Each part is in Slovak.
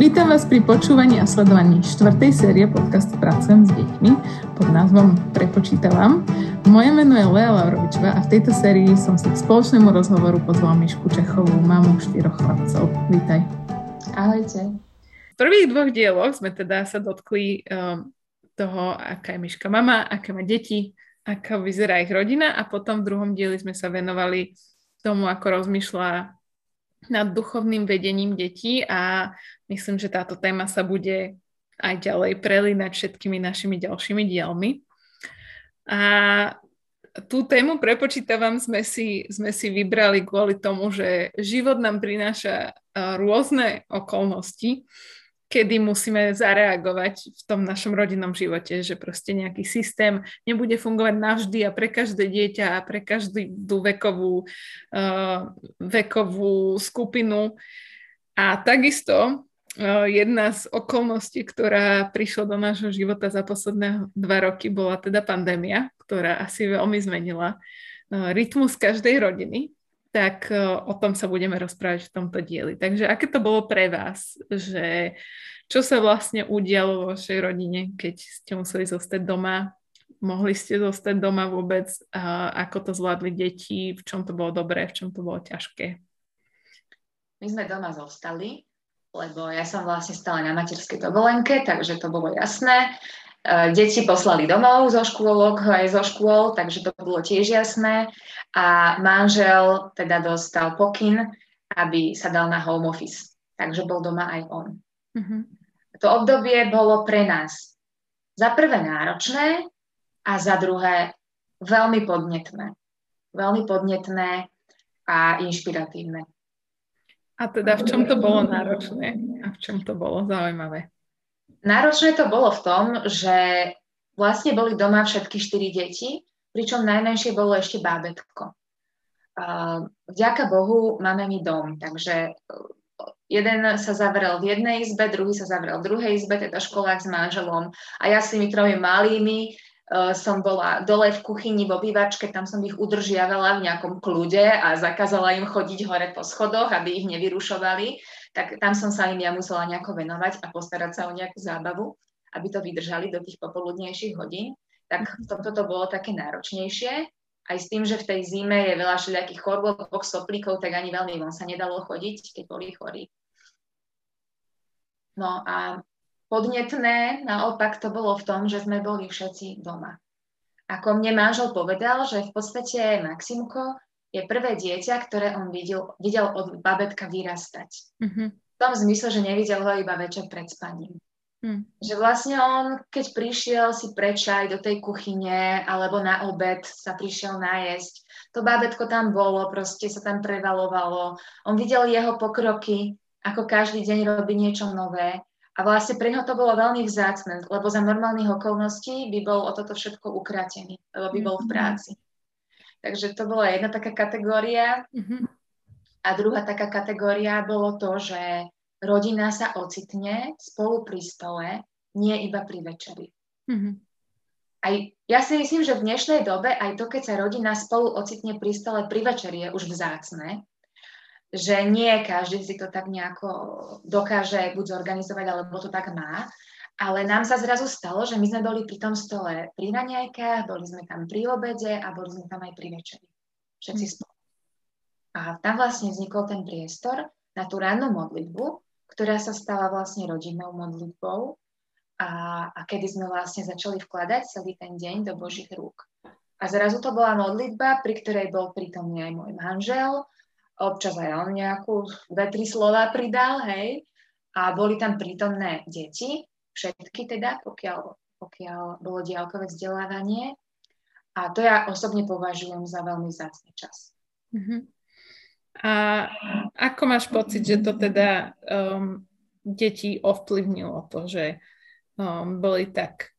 Vítam vás pri počúvaní a sledovaní štvrtej série podcastu Pracujem s deťmi pod názvom Prepočítavam. Moje meno je Lea Lavrovičová a v tejto sérii som si k spoločnému rozhovoru pozvala Mišku Čechovú, mamu štyroch chlapcov. Vítaj. Ahojte. V prvých dvoch dieloch sme teda sa dotkli um, toho, aká je Miška mama, aké má deti, aká vyzerá ich rodina a potom v druhom dieli sme sa venovali tomu, ako rozmýšľa nad duchovným vedením detí a myslím, že táto téma sa bude aj ďalej prelínať všetkými našimi ďalšími dielmi. A tú tému prepočítavam sme si, sme si vybrali kvôli tomu, že život nám prináša rôzne okolnosti kedy musíme zareagovať v tom našom rodinnom živote, že proste nejaký systém nebude fungovať navždy a pre každé dieťa a pre každú vekovú, uh, vekovú skupinu. A takisto uh, jedna z okolností, ktorá prišla do nášho života za posledné dva roky, bola teda pandémia, ktorá asi veľmi zmenila uh, rytmus každej rodiny tak o tom sa budeme rozprávať v tomto dieli. Takže aké to bolo pre vás, že čo sa vlastne udialo vo vašej rodine, keď ste museli zostať doma? Mohli ste zostať doma vôbec? Ako to zvládli deti? V čom to bolo dobré? V čom to bolo ťažké? My sme doma zostali, lebo ja som vlastne stala na materskej dovolenke, takže to bolo jasné. E, deti poslali domov zo škôlok, aj zo škôl, takže to bolo tiež jasné. A manžel teda dostal pokyn, aby sa dal na home office. Takže bol doma aj on. Mm-hmm to obdobie bolo pre nás za prvé náročné a za druhé veľmi podnetné. Veľmi podnetné a inšpiratívne. A teda v čom to bolo náročné a v čom to bolo zaujímavé? Náročné to bolo v tom, že vlastne boli doma všetky štyri deti, pričom najmenšie bolo ešte bábetko. Vďaka Bohu máme mi dom, takže jeden sa zavrel v jednej izbe, druhý sa zavrel v druhej izbe, teda školák s manželom. A ja s tými tromi malými uh, som bola dole v kuchyni, v obývačke, tam som ich udržiavala v nejakom kľude a zakázala im chodiť hore po schodoch, aby ich nevyrušovali. Tak tam som sa im ja musela nejako venovať a postarať sa o nejakú zábavu, aby to vydržali do tých popoludnejších hodín. Tak v tomto to bolo také náročnejšie aj s tým, že v tej zime je veľa všelijakých chorôb, soplíkov, tak ani veľmi von sa nedalo chodiť, keď boli chorí. No a podnetné naopak to bolo v tom, že sme boli všetci doma. Ako mne manžel povedal, že v podstate Maximko je prvé dieťa, ktoré on videl, videl od babetka vyrastať. Mm-hmm. V tom zmysle, že nevidel ho iba večer pred spaním. Mm. Že vlastne on, keď prišiel si prečaj do tej kuchyne alebo na obed sa prišiel najesť, to bábetko tam bolo, proste sa tam prevalovalo. On videl jeho pokroky, ako každý deň robí niečo nové. A vlastne pre neho to bolo veľmi vzácne, lebo za normálnych okolností by bol o toto všetko ukratený, lebo by bol v mhm. práci. Takže to bola jedna taká kategória. Mm-hmm. A druhá taká kategória bolo to, že rodina sa ocitne spolu pri stole, nie iba pri večeri. Mm-hmm. Aj, ja si myslím, že v dnešnej dobe aj to, keď sa rodina spolu ocitne pri stole pri večeri, je už vzácne, že nie každý si to tak nejako dokáže buď zorganizovať, alebo to tak má. Ale nám sa zrazu stalo, že my sme boli pri tom stole pri raňajkách, boli sme tam pri obede a boli sme tam aj pri večeri. Všetci mm. spolu. A tam vlastne vznikol ten priestor na tú rannú modlitbu, ktorá sa stala vlastne rodinnou modlitbou a, a kedy sme vlastne začali vkladať celý ten deň do Božích rúk. A zrazu to bola modlitba, pri ktorej bol prítomný aj môj manžel, občas aj on nejakú dve, tri slova pridal, hej, a boli tam prítomné deti, všetky teda, pokiaľ, pokiaľ bolo diálkové vzdelávanie. A to ja osobne považujem za veľmi zácný čas. Uh-huh. A ako máš pocit, že to teda um, deti ovplyvnilo to, že um, boli tak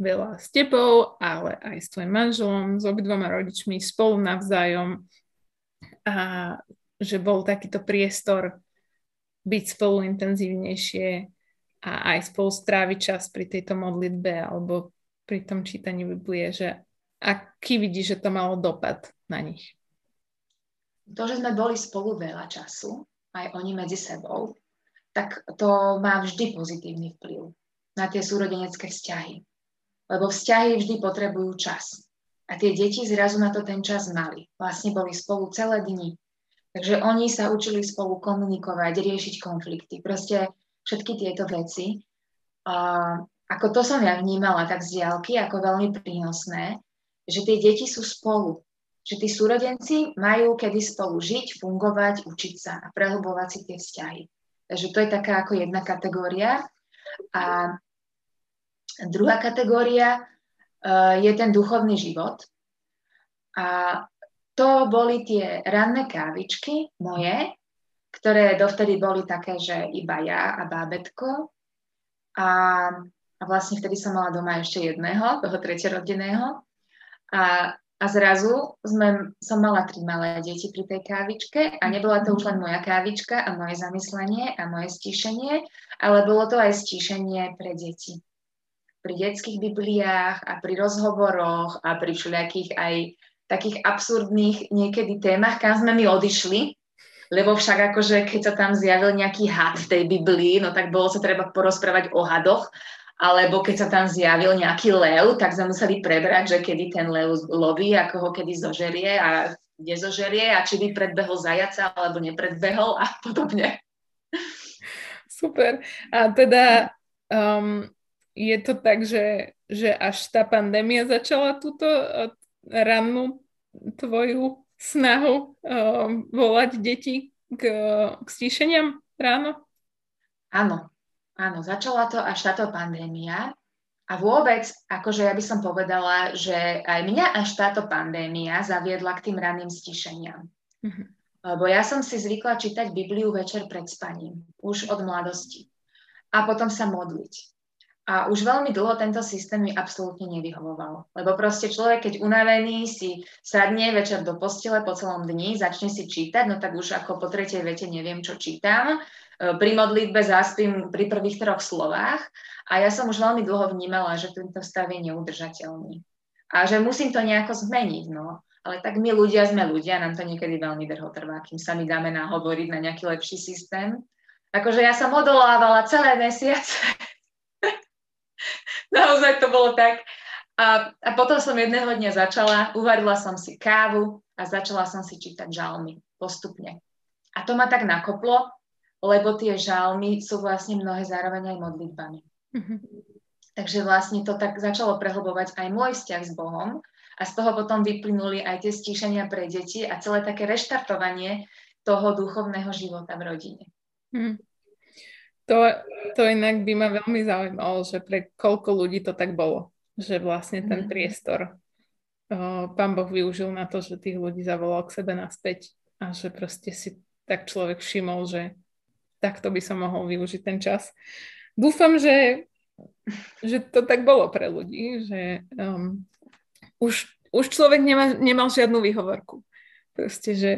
veľa s tebou, ale aj s tvojim manželom, s obidvoma rodičmi, spolu navzájom a že bol takýto priestor byť spolu intenzívnejšie a aj spolu stráviť čas pri tejto modlitbe alebo pri tom čítaní Biblie, že aký vidíš, že to malo dopad na nich? To, že sme boli spolu veľa času, aj oni medzi sebou, tak to má vždy pozitívny vplyv na tie súrodenecké vzťahy. Lebo vzťahy vždy potrebujú čas. A tie deti zrazu na to ten čas mali. Vlastne boli spolu celé dni. Takže oni sa učili spolu komunikovať, riešiť konflikty. Proste všetky tieto veci. A ako to som ja vnímala tak z diálky, ako veľmi prínosné, že tie deti sú spolu. Že tí súrodenci majú kedy spolu žiť, fungovať, učiť sa a prehlbovať si tie vzťahy. Takže to je taká ako jedna kategória. A druhá kategória uh, je ten duchovný život. A to boli tie ranné kávičky moje, ktoré dovtedy boli také, že iba ja a bábetko. A, a vlastne vtedy som mala doma ešte jedného, toho treťorodeného. A a zrazu sme, som mala tri malé deti pri tej kávičke a nebola to už len moja kávička a moje zamyslenie a moje stíšenie, ale bolo to aj stíšenie pre deti. Pri detských bibliách a pri rozhovoroch a pri všelijakých aj takých absurdných niekedy témach, kam sme mi odišli, lebo však akože keď sa tam zjavil nejaký had v tej Biblii, no tak bolo sa treba porozprávať o hadoch alebo keď sa tam zjavil nejaký lev, tak sme museli prebrať, že kedy ten lev loví, ako ho kedy zožerie a kde a či by predbehol zajaca alebo nepredbehol a podobne. Super. A teda um, je to tak, že, že až tá pandémia začala túto uh, rannú tvoju snahu um, volať deti k, k stíšeniam ráno? Áno, Áno, začala to až táto pandémia. A vôbec, akože ja by som povedala, že aj mňa až táto pandémia zaviedla k tým ranným stišeniam. Mm-hmm. Lebo ja som si zvykla čítať Bibliu večer pred spaním, už od mladosti. A potom sa modliť. A už veľmi dlho tento systém mi absolútne nevyhovoval. Lebo proste človek, keď unavený si sadne večer do postele po celom dni, začne si čítať, no tak už ako po tretej vete neviem, čo čítam E, pri modlitbe zaspím pri prvých troch slovách a ja som už veľmi dlho vnímala, že tento stav je neudržateľný a že musím to nejako zmeniť, no. Ale tak my ľudia sme ľudia, nám to niekedy veľmi drho trvá, kým sa mi dáme nahovoriť na nejaký lepší systém. Akože ja som odolávala celé mesiace. Naozaj to bolo tak. A, a potom som jedného dňa začala, uvarila som si kávu a začala som si čítať žalmy postupne. A to ma tak nakoplo, lebo tie žalmy sú vlastne mnohé zároveň aj modlitbami. Mm-hmm. Takže vlastne to tak začalo prehlbovať aj môj vzťah s Bohom a z toho potom vyplynuli aj tie stíšenia pre deti a celé také reštartovanie toho duchovného života v rodine. Mm. To, to inak by ma veľmi zaujímalo, že pre koľko ľudí to tak bolo, že vlastne ten mm. priestor o, pán Boh využil na to, že tých ľudí zavolal k sebe naspäť a že proste si tak človek všimol, že takto by som mohol využiť ten čas. Dúfam, že, že to tak bolo pre ľudí, že um, už, už človek nema, nemal žiadnu výhovorku. Proste, že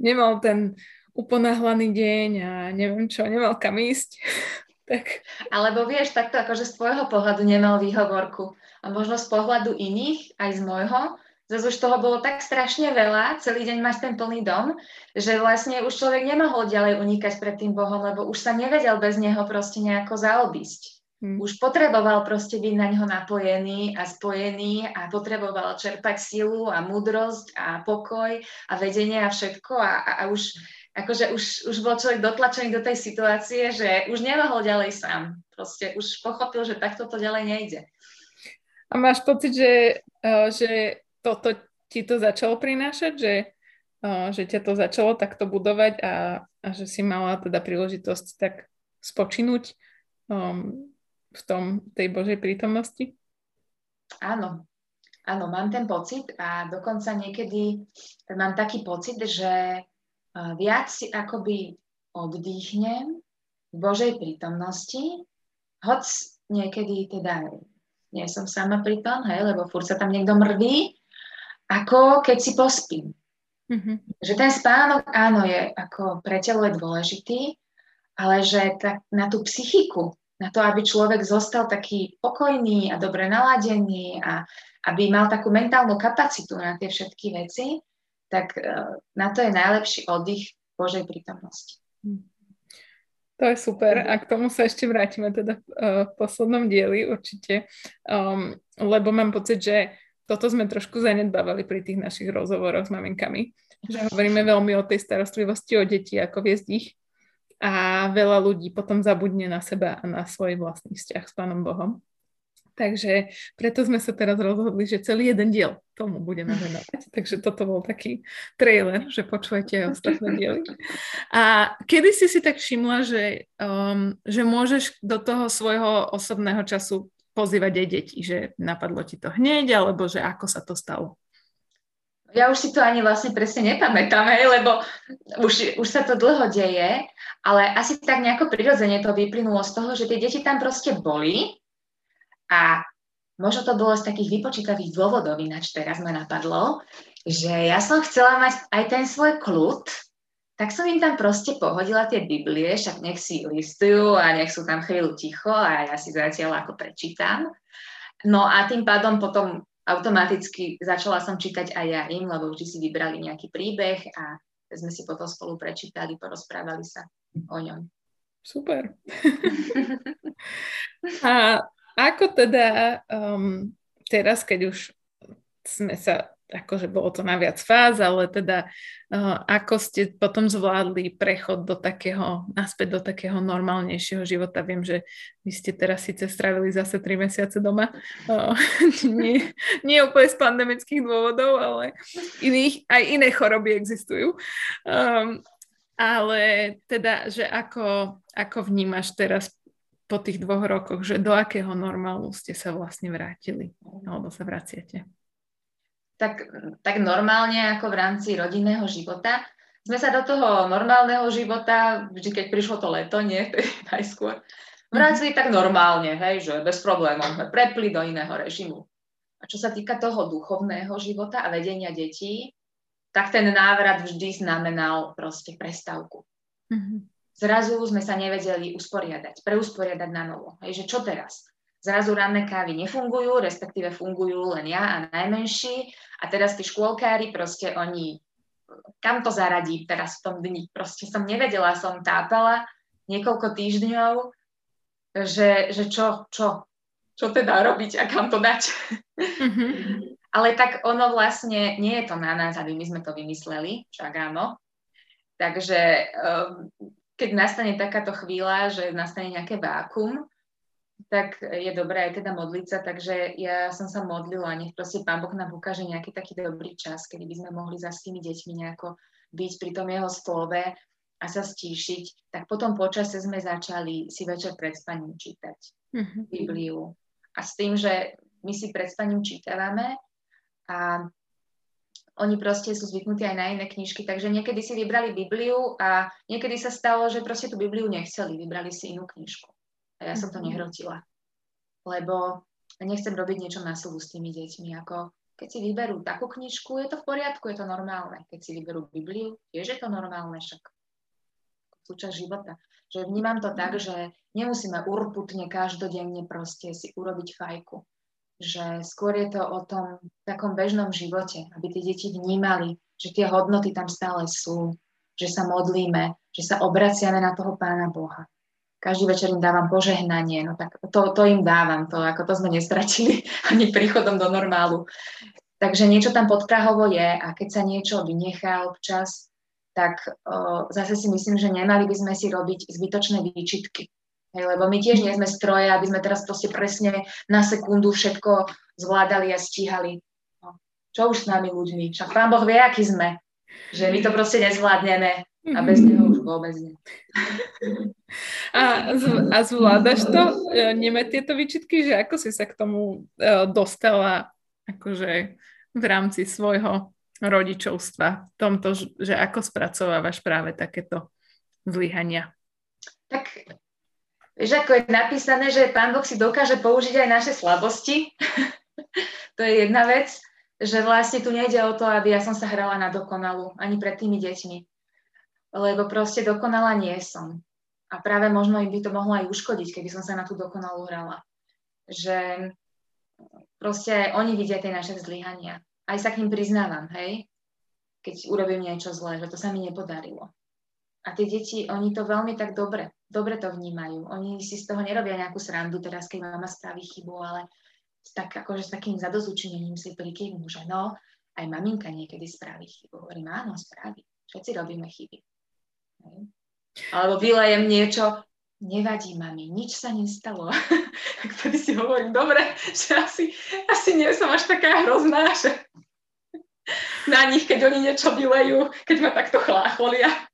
nemal ten uponáhlaný deň a neviem čo, nemal kam ísť. tak. Alebo vieš, takto akože z tvojho pohľadu nemal výhovorku a možno z pohľadu iných, aj z môjho, Zase už toho bolo tak strašne veľa, celý deň máš ten plný dom, že vlastne už človek nemohol ďalej unikať pred tým Bohom, lebo už sa nevedel bez neho proste nejako zaobísť. Hmm. Už potreboval proste byť na ňo napojený a spojený a potreboval čerpať silu a múdrosť a pokoj a vedenie a všetko a, a, a už akože už, už bol človek dotlačený do tej situácie, že už nemohol ďalej sám. Proste už pochopil, že takto to ďalej nejde. A máš pocit, že, eh, že toto ti to začalo prinášať, že, uh, že ťa to začalo takto budovať a, a že si mala teda príležitosť tak spočinúť um, v tom, tej Božej prítomnosti? Áno, áno, mám ten pocit a dokonca niekedy mám taký pocit, že viac si akoby oddychnem v Božej prítomnosti, hoď niekedy teda nie som sama pri tom, hej, lebo furt sa tam niekto mrví, ako keď si pospím. Mm-hmm. Že ten spánok, áno, je ako pre telo je dôležitý, ale že tak na tú psychiku, na to, aby človek zostal taký pokojný a dobre naladený a aby mal takú mentálnu kapacitu na tie všetky veci, tak uh, na to je najlepší oddych Božej prítomnosti. To je super a k tomu sa ešte vrátime teda uh, v poslednom dieli určite, um, lebo mám pocit, že toto sme trošku zanedbávali pri tých našich rozhovoroch s maminkami, že hovoríme veľmi o tej starostlivosti o deti, ako viesť ich a veľa ľudí potom zabudne na seba a na svoj vlastný vzťah s Pánom Bohom. Takže preto sme sa teraz rozhodli, že celý jeden diel tomu budeme venovať. Takže toto bol taký trailer, že počujete aj ostatné diely. A kedy si si tak všimla, že, um, že môžeš do toho svojho osobného času pozývať aj deti, že napadlo ti to hneď, alebo že ako sa to stalo? Ja už si to ani vlastne presne nepamätám, hej, lebo už, už sa to dlho deje, ale asi tak nejako prirodzene to vyplynulo z toho, že tie deti tam proste boli a možno to bolo z takých vypočítavých dôvodov, ináč teraz ma napadlo, že ja som chcela mať aj ten svoj kľud, tak som im tam proste pohodila tie Biblie, však nech si listujú a nech sú tam chvíľu ticho a ja si zatiaľ ako prečítam. No a tým pádom potom automaticky začala som čítať aj ja im, lebo vždy si vybrali nejaký príbeh a sme si potom spolu prečítali, porozprávali sa o ňom. Super. a ako teda um, teraz, keď už sme sa, akože bolo to na viac fáz, ale teda uh, ako ste potom zvládli prechod do takého, naspäť do takého normálnejšieho života. Viem, že vy ste teraz síce stravili zase 3 mesiace doma, uh, nie, nie úplne z pandemických dôvodov, ale iných, aj iné choroby existujú. Um, ale teda, že ako, ako vnímaš teraz po tých dvoch rokoch, že do akého normálu ste sa vlastne vrátili alebo sa vraciate? Tak, tak normálne ako v rámci rodinného života. Sme sa do toho normálneho života, vždy keď prišlo to leto, nie, najskôr, vrátili mm-hmm. tak normálne, hej, že bez problémov sme prepli do iného režimu. A čo sa týka toho duchovného života a vedenia detí, tak ten návrat vždy znamenal proste prestávku. Mm-hmm zrazu sme sa nevedeli usporiadať, preusporiadať na novo. Hej, že čo teraz? Zrazu ranné kávy nefungujú, respektíve fungujú len ja a najmenší a teraz tí škôlkári proste oni, kam to zaradí teraz v tom dni? Proste som nevedela, som tápala niekoľko týždňov, že, že čo, čo, čo teda robiť a kam to dať. Mm-hmm. Ale tak ono vlastne, nie je to na nás, aby my sme to vymysleli, však áno. Takže um, keď nastane takáto chvíľa, že nastane nejaké vákum, tak je dobré aj teda modliť sa, takže ja som sa modlila, nech proste Pán Boh nám ukáže nejaký taký dobrý čas, kedy by sme mohli za s tými deťmi nejako byť pri tom jeho slove a sa stíšiť, tak potom počase sme začali si večer pred spaním čítať mm-hmm. Bibliu. A s tým, že my si pred spaním čítavame a oni proste sú zvyknutí aj na iné knižky, takže niekedy si vybrali Bibliu a niekedy sa stalo, že proste tú Bibliu nechceli, vybrali si inú knižku. A ja som to mhm. nehrotila, lebo nechcem robiť niečo na silu s tými deťmi, ako keď si vyberú takú knižku, je to v poriadku, je to normálne. Keď si vyberú Bibliu, tiež je to normálne, však súčasť života. Že vnímam to tak, že nemusíme urputne každodenne proste si urobiť fajku že skôr je to o tom takom bežnom živote, aby tie deti vnímali, že tie hodnoty tam stále sú, že sa modlíme, že sa obraciame na toho Pána Boha. Každý večer im dávam požehnanie, no tak to, to im dávam, to, ako to sme nestratili ani príchodom do normálu. Takže niečo tam podprahovo je a keď sa niečo vynechá občas, tak o, zase si myslím, že nemali by sme si robiť zbytočné výčitky Hej, lebo my tiež nie sme stroje, aby sme teraz proste presne na sekundu všetko zvládali a stíhali. No. Čo už s nami ľuďmi? Však pán Boh vie, aký sme. Že my to proste nezvládneme a bez neho už vôbec nie. A, a zvládaš to? E, Neme tieto výčitky, že ako si sa k tomu e, dostala akože v rámci svojho rodičovstva, v tomto, že ako spracovávaš práve takéto zlyhania? Tak Vieš, ako je napísané, že Pán Boh si dokáže použiť aj naše slabosti. to je jedna vec, že vlastne tu nejde o to, aby ja som sa hrala na dokonalu, ani pred tými deťmi. Lebo proste dokonala nie som. A práve možno im by to mohlo aj uškodiť, keby som sa na tú dokonalú hrala. Že proste oni vidia tie naše zlyhania. Aj sa k ním priznávam, hej? Keď urobím niečo zlé, že to sa mi nepodarilo. A tie deti, oni to veľmi tak dobre dobre to vnímajú. Oni si z toho nerobia nejakú srandu teraz, keď mama spraví chybu, ale tak akože s takým zadozučinením si prikývnu, že no, aj maminka niekedy spraví chybu. Hovorím, áno, spraví. Všetci robíme chyby. Alebo vylejem niečo, nevadí mami, nič sa nestalo. tak vtedy si hovorím, dobre, že asi, asi nie som až taká hrozná, že na nich, keď oni niečo vylejú, keď ma takto chlácholia.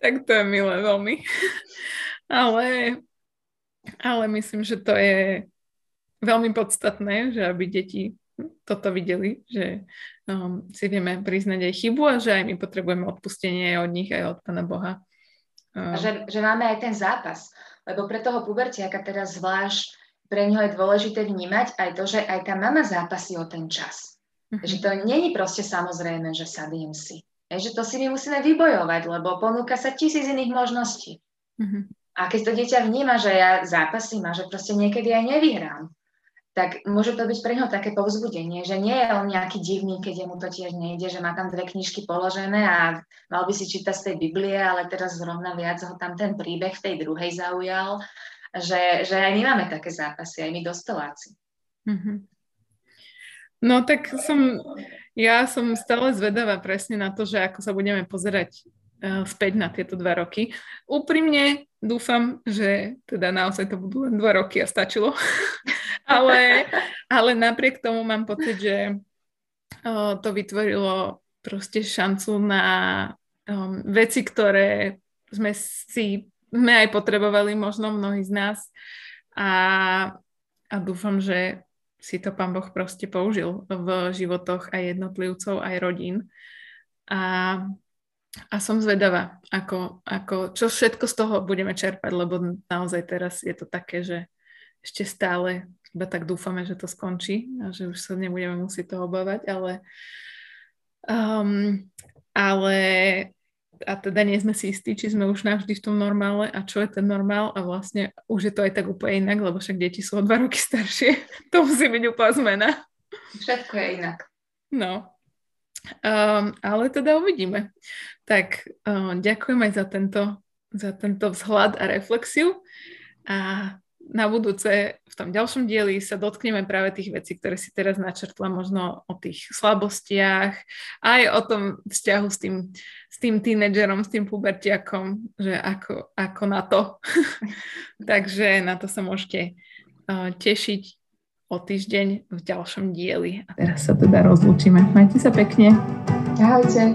Tak to je milé veľmi. ale, ale myslím, že to je veľmi podstatné, že aby deti toto videli, že um, si vieme priznať aj chybu a že aj my potrebujeme odpustenie aj od nich, aj od Pána Boha. Um. Že, že máme aj ten zápas, lebo pre toho pubertiaka teraz zvlášť pre ňoho je dôležité vnímať aj to, že aj tá mama zápasí o ten čas. Uh-huh. Že to není proste samozrejme, že sadiem si. Je, že to si my musíme vybojovať, lebo ponúka sa tisíc iných možností. Uh-huh. A keď to dieťa vníma, že ja zápasím a že proste niekedy aj nevyhrám, tak môže to byť pre neho také povzbudenie, že nie je on nejaký divný, keď mu to tiež nejde, že má tam dve knižky položené a mal by si čítať z tej Biblie, ale teraz zrovna viac ho tam ten príbeh v tej druhej zaujal, že, že aj my máme také zápasy, aj my dospeláci. Mm-hmm. No tak som, ja som stále zvedavá presne na to, že ako sa budeme pozerať uh, späť na tieto dva roky. Úprimne dúfam, že teda naozaj to budú len dva roky a stačilo. ale, ale napriek tomu mám pocit, že uh, to vytvorilo proste šancu na um, veci, ktoré sme si sme aj potrebovali možno mnohí z nás a, a dúfam, že si to pán Boh proste použil v životoch aj jednotlivcov, aj rodín. A, a som zvedavá, ako, ako, čo všetko z toho budeme čerpať, lebo naozaj teraz je to také, že ešte stále iba tak dúfame, že to skončí a že už sa nebudeme musieť toho obávať, ale, um, ale a teda nie sme si istí, či sme už navždy v tom normále a čo je ten normál a vlastne už je to aj tak úplne inak, lebo však deti sú o dva roky staršie. to musí byť úplná zmena. Všetko je inak. No. Um, ale teda uvidíme. Tak um, ďakujem aj za tento, za tento vzhľad a reflexiu a na budúce v tom ďalšom dieli sa dotkneme práve tých vecí, ktoré si teraz načrtla, možno o tých slabostiach, aj o tom vzťahu s tým, s tým tínedžerom, s tým pubertiakom, že ako, ako na to. Takže na to sa môžete uh, tešiť o týždeň v ďalšom dieli. A teraz sa teda rozlúčime. Majte sa pekne. Ahojte.